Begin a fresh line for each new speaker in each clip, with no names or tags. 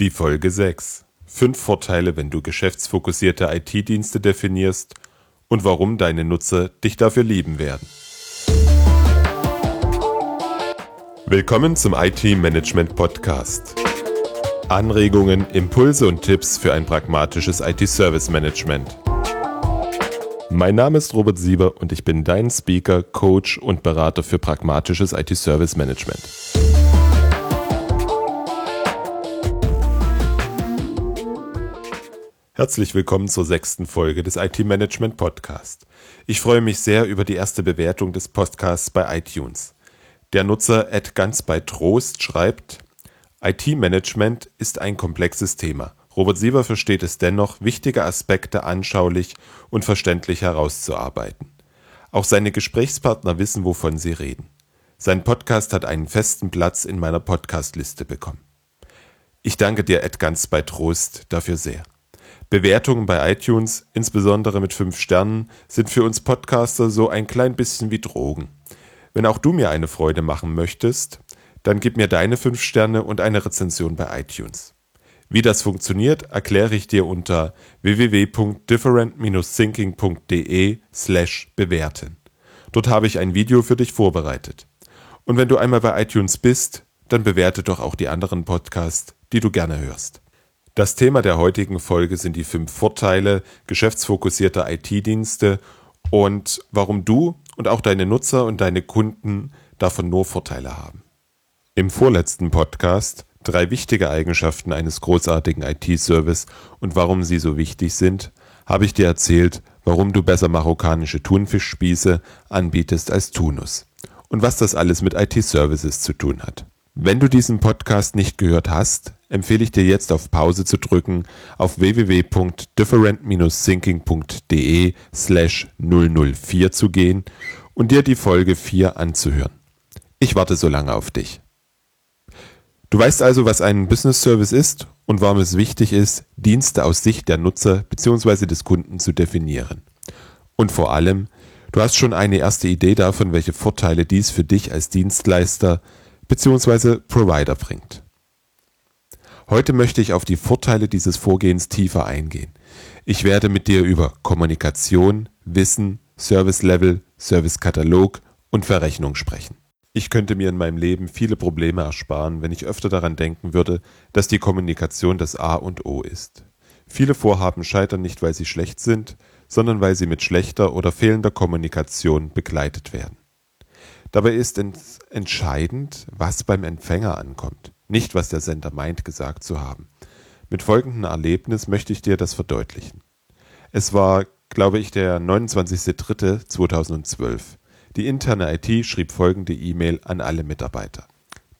Die Folge 6. Fünf Vorteile, wenn du geschäftsfokussierte IT-Dienste definierst und warum deine Nutzer dich dafür lieben werden. Willkommen zum IT-Management Podcast. Anregungen, Impulse und Tipps für ein pragmatisches IT-Service-Management. Mein Name ist Robert Sieber und ich bin dein Speaker, Coach und Berater für pragmatisches IT-Service-Management. Herzlich willkommen zur sechsten Folge des IT-Management Podcast. Ich freue mich sehr über die erste Bewertung des Podcasts bei iTunes. Der Nutzer Ed ganz bei Trost schreibt, IT-Management ist ein komplexes Thema. Robert Siever versteht es dennoch, wichtige Aspekte anschaulich und verständlich herauszuarbeiten. Auch seine Gesprächspartner wissen, wovon sie reden. Sein Podcast hat einen festen Platz in meiner Podcastliste bekommen. Ich danke dir, Ed ganz bei Trost, dafür sehr. Bewertungen bei iTunes, insbesondere mit fünf Sternen, sind für uns Podcaster so ein klein bisschen wie Drogen. Wenn auch du mir eine Freude machen möchtest, dann gib mir deine fünf Sterne und eine Rezension bei iTunes. Wie das funktioniert, erkläre ich dir unter www.different-thinking.de slash bewerten. Dort habe ich ein Video für dich vorbereitet. Und wenn du einmal bei iTunes bist, dann bewerte doch auch die anderen Podcasts, die du gerne hörst. Das Thema der heutigen Folge sind die fünf Vorteile geschäftsfokussierter IT-Dienste und warum du und auch deine Nutzer und deine Kunden davon nur Vorteile haben. Im vorletzten Podcast Drei wichtige Eigenschaften eines großartigen IT-Service und warum sie so wichtig sind, habe ich dir erzählt, warum du besser marokkanische Thunfischspieße anbietest als Tunus und was das alles mit IT-Services zu tun hat. Wenn du diesen Podcast nicht gehört hast, empfehle ich dir jetzt auf Pause zu drücken, auf www.different-thinking.de slash 004 zu gehen und dir die Folge 4 anzuhören. Ich warte so lange auf dich. Du weißt also, was ein Business Service ist und warum es wichtig ist, Dienste aus Sicht der Nutzer bzw. des Kunden zu definieren. Und vor allem, du hast schon eine erste Idee davon, welche Vorteile dies für dich als Dienstleister bzw. Provider bringt. Heute möchte ich auf die Vorteile dieses Vorgehens tiefer eingehen. Ich werde mit dir über Kommunikation, Wissen, Service Level, Service Katalog und Verrechnung sprechen. Ich könnte mir in meinem Leben viele Probleme ersparen, wenn ich öfter daran denken würde, dass die Kommunikation das A und O ist. Viele Vorhaben scheitern nicht, weil sie schlecht sind, sondern weil sie mit schlechter oder fehlender Kommunikation begleitet werden. Dabei ist entscheidend, was beim Empfänger ankommt, nicht was der Sender meint gesagt zu haben. Mit folgendem Erlebnis möchte ich dir das verdeutlichen. Es war, glaube ich, der 29.03.2012. Die interne IT schrieb folgende E-Mail an alle Mitarbeiter.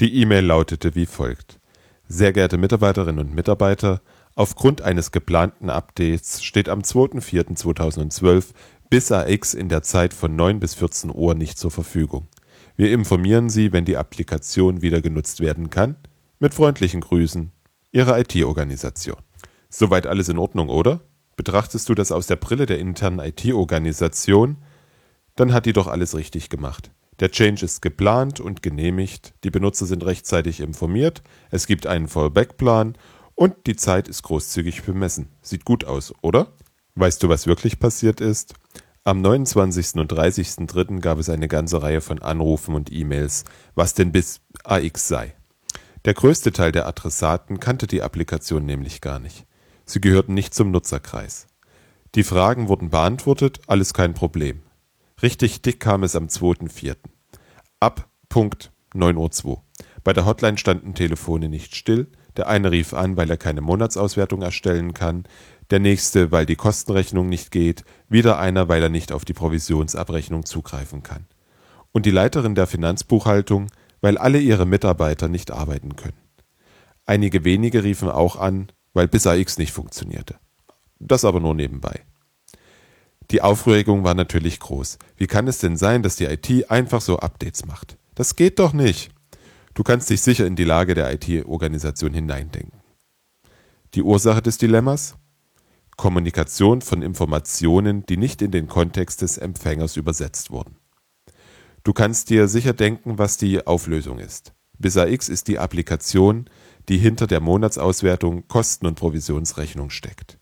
Die E-Mail lautete wie folgt. Sehr geehrte Mitarbeiterinnen und Mitarbeiter, aufgrund eines geplanten Updates steht am 2.4.2012 bis AX in der Zeit von 9 bis 14 Uhr nicht zur Verfügung. Wir informieren Sie, wenn die Applikation wieder genutzt werden kann. Mit freundlichen Grüßen, Ihre IT-Organisation. Soweit alles in Ordnung, oder? Betrachtest du das aus der Brille der internen IT-Organisation, dann hat die doch alles richtig gemacht. Der Change ist geplant und genehmigt, die Benutzer sind rechtzeitig informiert, es gibt einen Fallback-Plan und die Zeit ist großzügig bemessen. Sieht gut aus, oder? Weißt du, was wirklich passiert ist? Am 29. und 30.03. gab es eine ganze Reihe von Anrufen und E-Mails, was denn bis AX sei. Der größte Teil der Adressaten kannte die Applikation nämlich gar nicht. Sie gehörten nicht zum Nutzerkreis. Die Fragen wurden beantwortet, alles kein Problem. Richtig dick kam es am 2.4. Ab Punkt 9.02 Uhr. Bei der Hotline standen Telefone nicht still. Der eine rief an, weil er keine Monatsauswertung erstellen kann, der nächste, weil die Kostenrechnung nicht geht, wieder einer, weil er nicht auf die Provisionsabrechnung zugreifen kann. Und die Leiterin der Finanzbuchhaltung, weil alle ihre Mitarbeiter nicht arbeiten können. Einige wenige riefen auch an, weil bis AX nicht funktionierte. Das aber nur nebenbei. Die Aufregung war natürlich groß. Wie kann es denn sein, dass die IT einfach so Updates macht? Das geht doch nicht. Du kannst dich sicher in die Lage der IT-Organisation hineindenken. Die Ursache des Dilemmas? Kommunikation von Informationen, die nicht in den Kontext des Empfängers übersetzt wurden. Du kannst dir sicher denken, was die Auflösung ist. Bis AX ist die Applikation, die hinter der Monatsauswertung Kosten- und Provisionsrechnung steckt.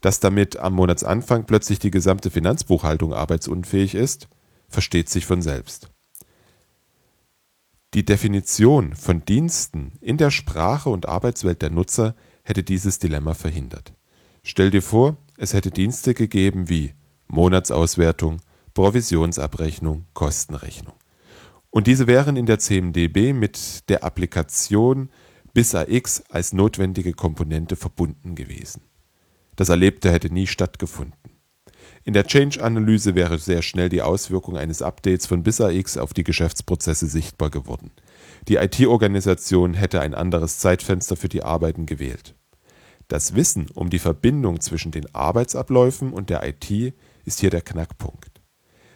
Dass damit am Monatsanfang plötzlich die gesamte Finanzbuchhaltung arbeitsunfähig ist, versteht sich von selbst. Die Definition von Diensten in der Sprache und Arbeitswelt der Nutzer hätte dieses Dilemma verhindert. Stell dir vor, es hätte Dienste gegeben wie Monatsauswertung, Provisionsabrechnung, Kostenrechnung. Und diese wären in der CMDB mit der Applikation bis AX als notwendige Komponente verbunden gewesen. Das Erlebte hätte nie stattgefunden. In der Change-Analyse wäre sehr schnell die Auswirkung eines Updates von bis AX auf die Geschäftsprozesse sichtbar geworden. Die IT-Organisation hätte ein anderes Zeitfenster für die Arbeiten gewählt. Das Wissen um die Verbindung zwischen den Arbeitsabläufen und der IT ist hier der Knackpunkt.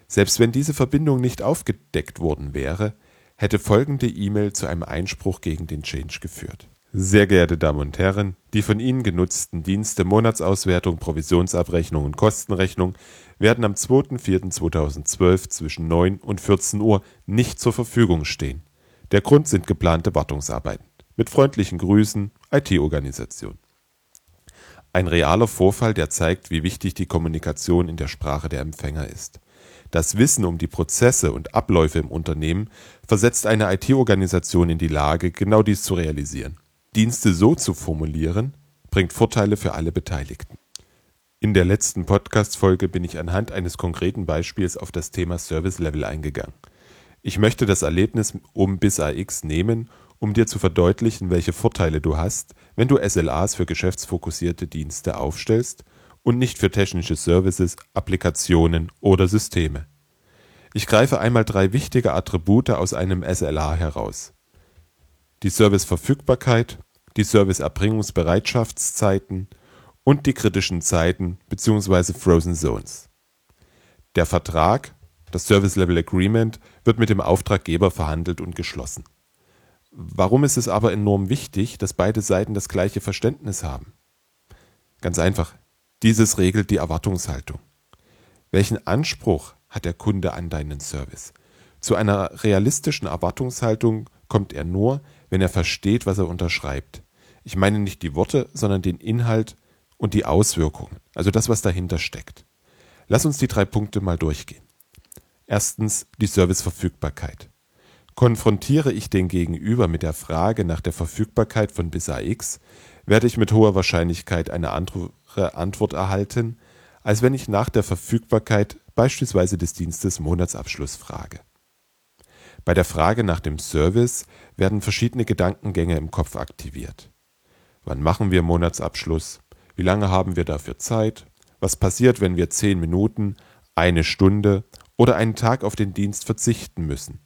Selbst wenn diese Verbindung nicht aufgedeckt worden wäre, hätte folgende E-Mail zu einem Einspruch gegen den Change geführt. Sehr geehrte Damen und Herren, die von Ihnen genutzten Dienste Monatsauswertung, Provisionsabrechnung und Kostenrechnung werden am 2.4.2012 zwischen 9 und 14 Uhr nicht zur Verfügung stehen. Der Grund sind geplante Wartungsarbeiten. Mit freundlichen Grüßen, IT-Organisation. Ein realer Vorfall, der zeigt, wie wichtig die Kommunikation in der Sprache der Empfänger ist. Das Wissen um die Prozesse und Abläufe im Unternehmen versetzt eine IT-Organisation in die Lage, genau dies zu realisieren. Dienste so zu formulieren, bringt Vorteile für alle Beteiligten. In der letzten Podcast-Folge bin ich anhand eines konkreten Beispiels auf das Thema Service Level eingegangen. Ich möchte das Erlebnis um bis AX nehmen, um dir zu verdeutlichen, welche Vorteile du hast, wenn du SLAs für geschäftsfokussierte Dienste aufstellst und nicht für technische Services, Applikationen oder Systeme. Ich greife einmal drei wichtige Attribute aus einem SLA heraus die Serviceverfügbarkeit, die Serviceerbringungsbereitschaftszeiten und die kritischen Zeiten bzw. Frozen Zones. Der Vertrag, das Service Level Agreement, wird mit dem Auftraggeber verhandelt und geschlossen. Warum ist es aber enorm wichtig, dass beide Seiten das gleiche Verständnis haben? Ganz einfach, dieses regelt die Erwartungshaltung. Welchen Anspruch hat der Kunde an deinen Service? Zu einer realistischen Erwartungshaltung kommt er nur, wenn er versteht, was er unterschreibt. Ich meine nicht die Worte, sondern den Inhalt und die Auswirkungen, also das, was dahinter steckt. Lass uns die drei Punkte mal durchgehen. Erstens die Serviceverfügbarkeit. Konfrontiere ich den Gegenüber mit der Frage nach der Verfügbarkeit von bis AX, werde ich mit hoher Wahrscheinlichkeit eine andere Antwort erhalten, als wenn ich nach der Verfügbarkeit beispielsweise des Dienstes Monatsabschluss frage. Bei der Frage nach dem Service werden verschiedene Gedankengänge im Kopf aktiviert. Wann machen wir Monatsabschluss? Wie lange haben wir dafür Zeit? Was passiert, wenn wir zehn Minuten, eine Stunde oder einen Tag auf den Dienst verzichten müssen?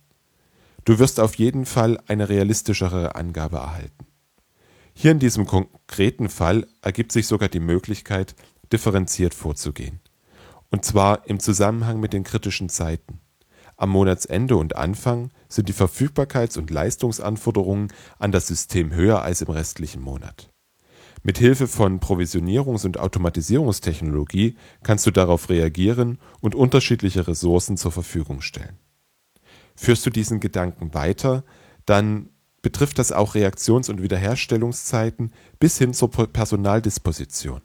Du wirst auf jeden Fall eine realistischere Angabe erhalten. Hier in diesem konkreten Fall ergibt sich sogar die Möglichkeit, differenziert vorzugehen. Und zwar im Zusammenhang mit den kritischen Zeiten. Am Monatsende und Anfang sind die Verfügbarkeits und Leistungsanforderungen an das System höher als im restlichen Monat. Mit Hilfe von Provisionierungs und Automatisierungstechnologie kannst du darauf reagieren und unterschiedliche Ressourcen zur Verfügung stellen. Führst du diesen Gedanken weiter, dann betrifft das auch Reaktions und Wiederherstellungszeiten bis hin zur Personaldisposition.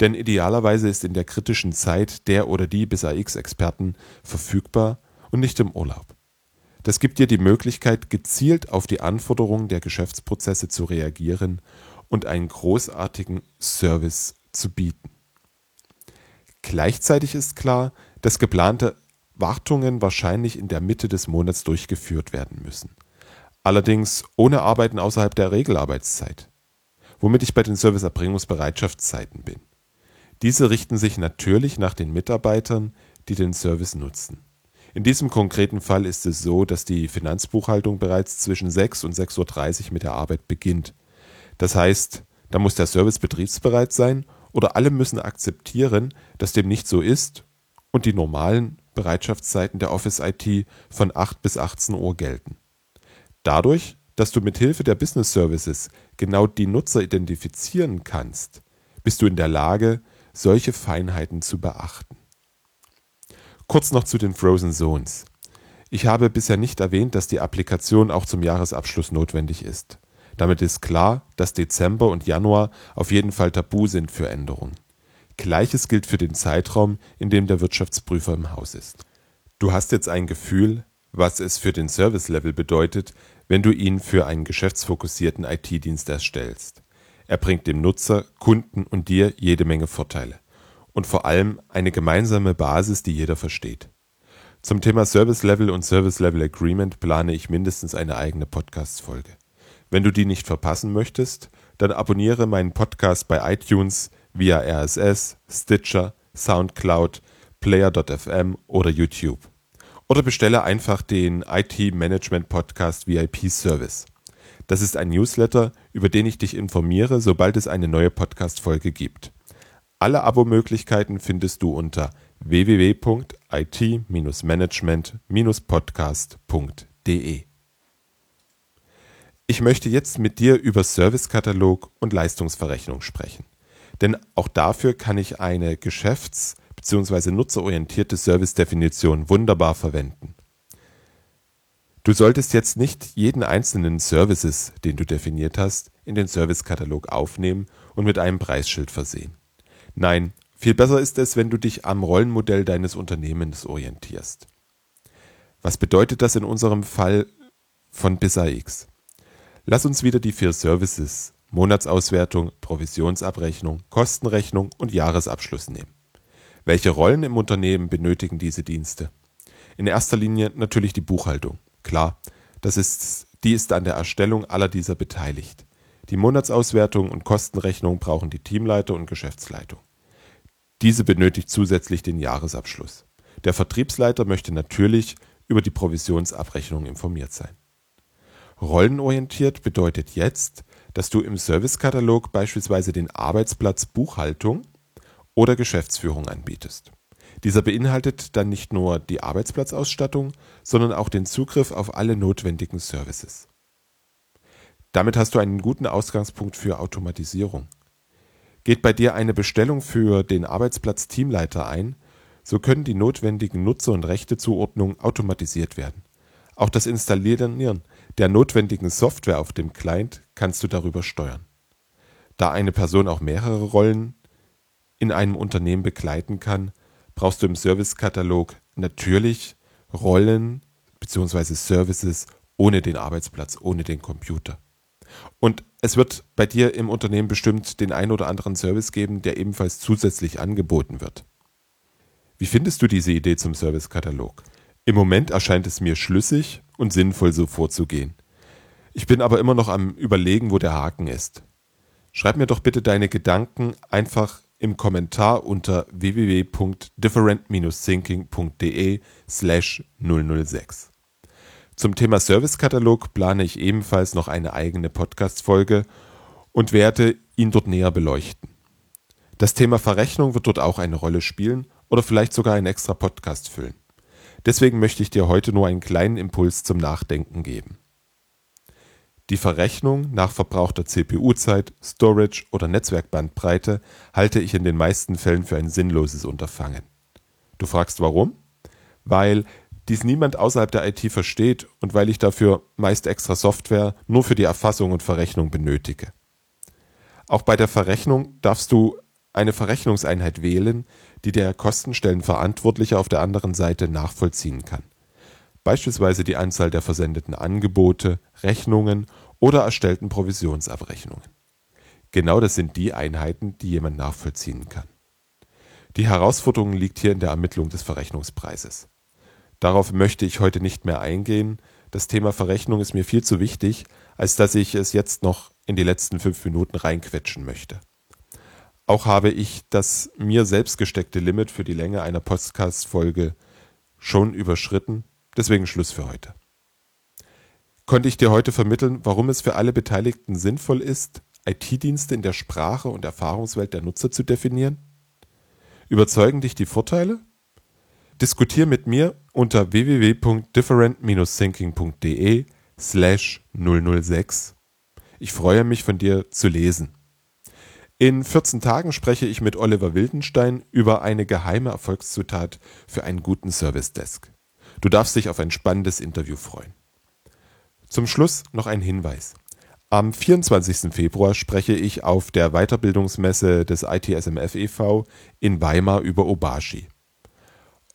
Denn idealerweise ist in der kritischen Zeit der oder die bis AX-Experten verfügbar und nicht im Urlaub. Das gibt dir die Möglichkeit, gezielt auf die Anforderungen der Geschäftsprozesse zu reagieren und einen großartigen Service zu bieten. Gleichzeitig ist klar, dass geplante Wartungen wahrscheinlich in der Mitte des Monats durchgeführt werden müssen. Allerdings ohne Arbeiten außerhalb der Regelarbeitszeit. Womit ich bei den Serviceerbringungsbereitschaftszeiten bin. Diese richten sich natürlich nach den Mitarbeitern, die den Service nutzen. In diesem konkreten Fall ist es so, dass die Finanzbuchhaltung bereits zwischen 6 und 6.30 Uhr mit der Arbeit beginnt. Das heißt, da muss der Service betriebsbereit sein oder alle müssen akzeptieren, dass dem nicht so ist und die normalen Bereitschaftszeiten der Office IT von 8 bis 18 Uhr gelten. Dadurch, dass du mit Hilfe der Business Services genau die Nutzer identifizieren kannst, bist du in der Lage, solche Feinheiten zu beachten. Kurz noch zu den Frozen Zones. Ich habe bisher nicht erwähnt, dass die Applikation auch zum Jahresabschluss notwendig ist. Damit ist klar, dass Dezember und Januar auf jeden Fall tabu sind für Änderungen. Gleiches gilt für den Zeitraum, in dem der Wirtschaftsprüfer im Haus ist. Du hast jetzt ein Gefühl, was es für den Service-Level bedeutet, wenn du ihn für einen geschäftsfokussierten IT-Dienst erstellst. Er bringt dem Nutzer, Kunden und dir jede Menge Vorteile. Und vor allem eine gemeinsame Basis, die jeder versteht. Zum Thema Service Level und Service Level Agreement plane ich mindestens eine eigene Podcast-Folge. Wenn du die nicht verpassen möchtest, dann abonniere meinen Podcast bei iTunes via RSS, Stitcher, Soundcloud, Player.fm oder YouTube. Oder bestelle einfach den IT Management Podcast VIP Service. Das ist ein Newsletter, über den ich dich informiere, sobald es eine neue Podcast-Folge gibt. Alle Abo-Möglichkeiten findest du unter www.it-management-podcast.de. Ich möchte jetzt mit dir über Servicekatalog und Leistungsverrechnung sprechen. Denn auch dafür kann ich eine geschäfts- bzw. nutzerorientierte Servicedefinition wunderbar verwenden. Du solltest jetzt nicht jeden einzelnen Services, den du definiert hast, in den Servicekatalog aufnehmen und mit einem Preisschild versehen. Nein, viel besser ist es, wenn du dich am Rollenmodell deines Unternehmens orientierst. Was bedeutet das in unserem Fall von BISA X? Lass uns wieder die vier Services Monatsauswertung, Provisionsabrechnung, Kostenrechnung und Jahresabschluss nehmen. Welche Rollen im Unternehmen benötigen diese Dienste? In erster Linie natürlich die Buchhaltung. Klar, das ist, die ist an der Erstellung aller dieser beteiligt. Die Monatsauswertung und Kostenrechnung brauchen die Teamleiter und Geschäftsleitung. Diese benötigt zusätzlich den Jahresabschluss. Der Vertriebsleiter möchte natürlich über die Provisionsabrechnung informiert sein. Rollenorientiert bedeutet jetzt, dass du im Servicekatalog beispielsweise den Arbeitsplatz Buchhaltung oder Geschäftsführung anbietest. Dieser beinhaltet dann nicht nur die Arbeitsplatzausstattung, sondern auch den Zugriff auf alle notwendigen Services. Damit hast du einen guten Ausgangspunkt für Automatisierung. Geht bei dir eine Bestellung für den Arbeitsplatz Teamleiter ein, so können die notwendigen Nutzer- und Rechtezuordnungen automatisiert werden. Auch das Installieren der notwendigen Software auf dem Client kannst du darüber steuern. Da eine Person auch mehrere Rollen in einem Unternehmen begleiten kann, brauchst du im Servicekatalog natürlich Rollen bzw. Services ohne den Arbeitsplatz, ohne den Computer. Und es wird bei dir im Unternehmen bestimmt den ein oder anderen Service geben, der ebenfalls zusätzlich angeboten wird. Wie findest du diese Idee zum Servicekatalog? Im Moment erscheint es mir schlüssig und sinnvoll, so vorzugehen. Ich bin aber immer noch am Überlegen, wo der Haken ist. Schreib mir doch bitte deine Gedanken einfach im Kommentar unter www.different-thinking.de slash 006. Zum Thema Servicekatalog plane ich ebenfalls noch eine eigene Podcast-Folge und werde ihn dort näher beleuchten. Das Thema Verrechnung wird dort auch eine Rolle spielen oder vielleicht sogar einen extra Podcast füllen. Deswegen möchte ich dir heute nur einen kleinen Impuls zum Nachdenken geben. Die Verrechnung nach verbrauchter CPU-Zeit, Storage oder Netzwerkbandbreite halte ich in den meisten Fällen für ein sinnloses Unterfangen. Du fragst warum? Weil dies niemand außerhalb der IT versteht und weil ich dafür meist extra Software nur für die Erfassung und Verrechnung benötige. Auch bei der Verrechnung darfst du eine Verrechnungseinheit wählen, die der Kostenstellenverantwortliche auf der anderen Seite nachvollziehen kann beispielsweise die Anzahl der versendeten Angebote, Rechnungen oder erstellten Provisionsabrechnungen. Genau das sind die Einheiten, die jemand nachvollziehen kann. Die Herausforderung liegt hier in der Ermittlung des Verrechnungspreises. Darauf möchte ich heute nicht mehr eingehen. Das Thema Verrechnung ist mir viel zu wichtig, als dass ich es jetzt noch in die letzten fünf Minuten reinquetschen möchte. Auch habe ich das mir selbst gesteckte Limit für die Länge einer Podcast-Folge schon überschritten Deswegen Schluss für heute. Konnte ich dir heute vermitteln, warum es für alle Beteiligten sinnvoll ist, IT-Dienste in der Sprache und Erfahrungswelt der Nutzer zu definieren? Überzeugen dich die Vorteile? Diskutier mit mir unter www.different-thinking.de slash 006. Ich freue mich von dir zu lesen. In 14 Tagen spreche ich mit Oliver Wildenstein über eine geheime Erfolgszutat für einen guten Service Desk. Du darfst dich auf ein spannendes Interview freuen. Zum Schluss noch ein Hinweis. Am 24. Februar spreche ich auf der Weiterbildungsmesse des ITSMF e.V. in Weimar über Obashi.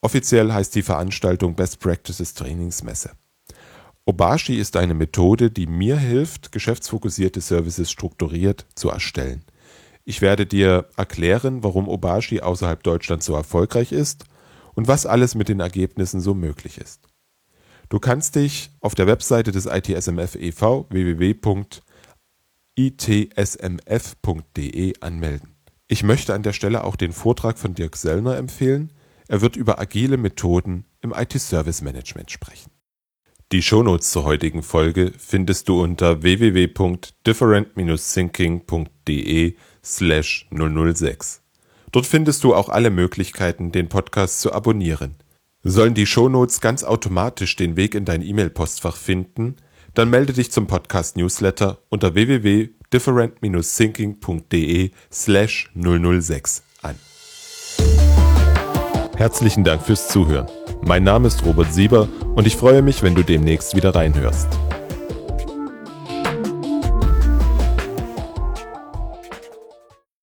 Offiziell heißt die Veranstaltung Best Practices Trainingsmesse. Obashi ist eine Methode, die mir hilft, geschäftsfokussierte Services strukturiert zu erstellen. Ich werde dir erklären, warum Obashi außerhalb Deutschlands so erfolgreich ist und was alles mit den Ergebnissen so möglich ist. Du kannst dich auf der Webseite des ITSMF e.V. www.itsmf.de anmelden. Ich möchte an der Stelle auch den Vortrag von Dirk Sellner empfehlen. Er wird über agile Methoden im IT-Service Management sprechen. Die Shownotes zur heutigen Folge findest du unter www.different-thinking.de slash 006. Dort findest du auch alle Möglichkeiten, den Podcast zu abonnieren. Sollen die Shownotes ganz automatisch den Weg in dein E-Mail-Postfach finden, dann melde dich zum Podcast Newsletter unter www.different-thinking.de slash 006 an. Herzlichen Dank fürs Zuhören. Mein Name ist Robert Sieber und ich freue mich, wenn du demnächst wieder reinhörst.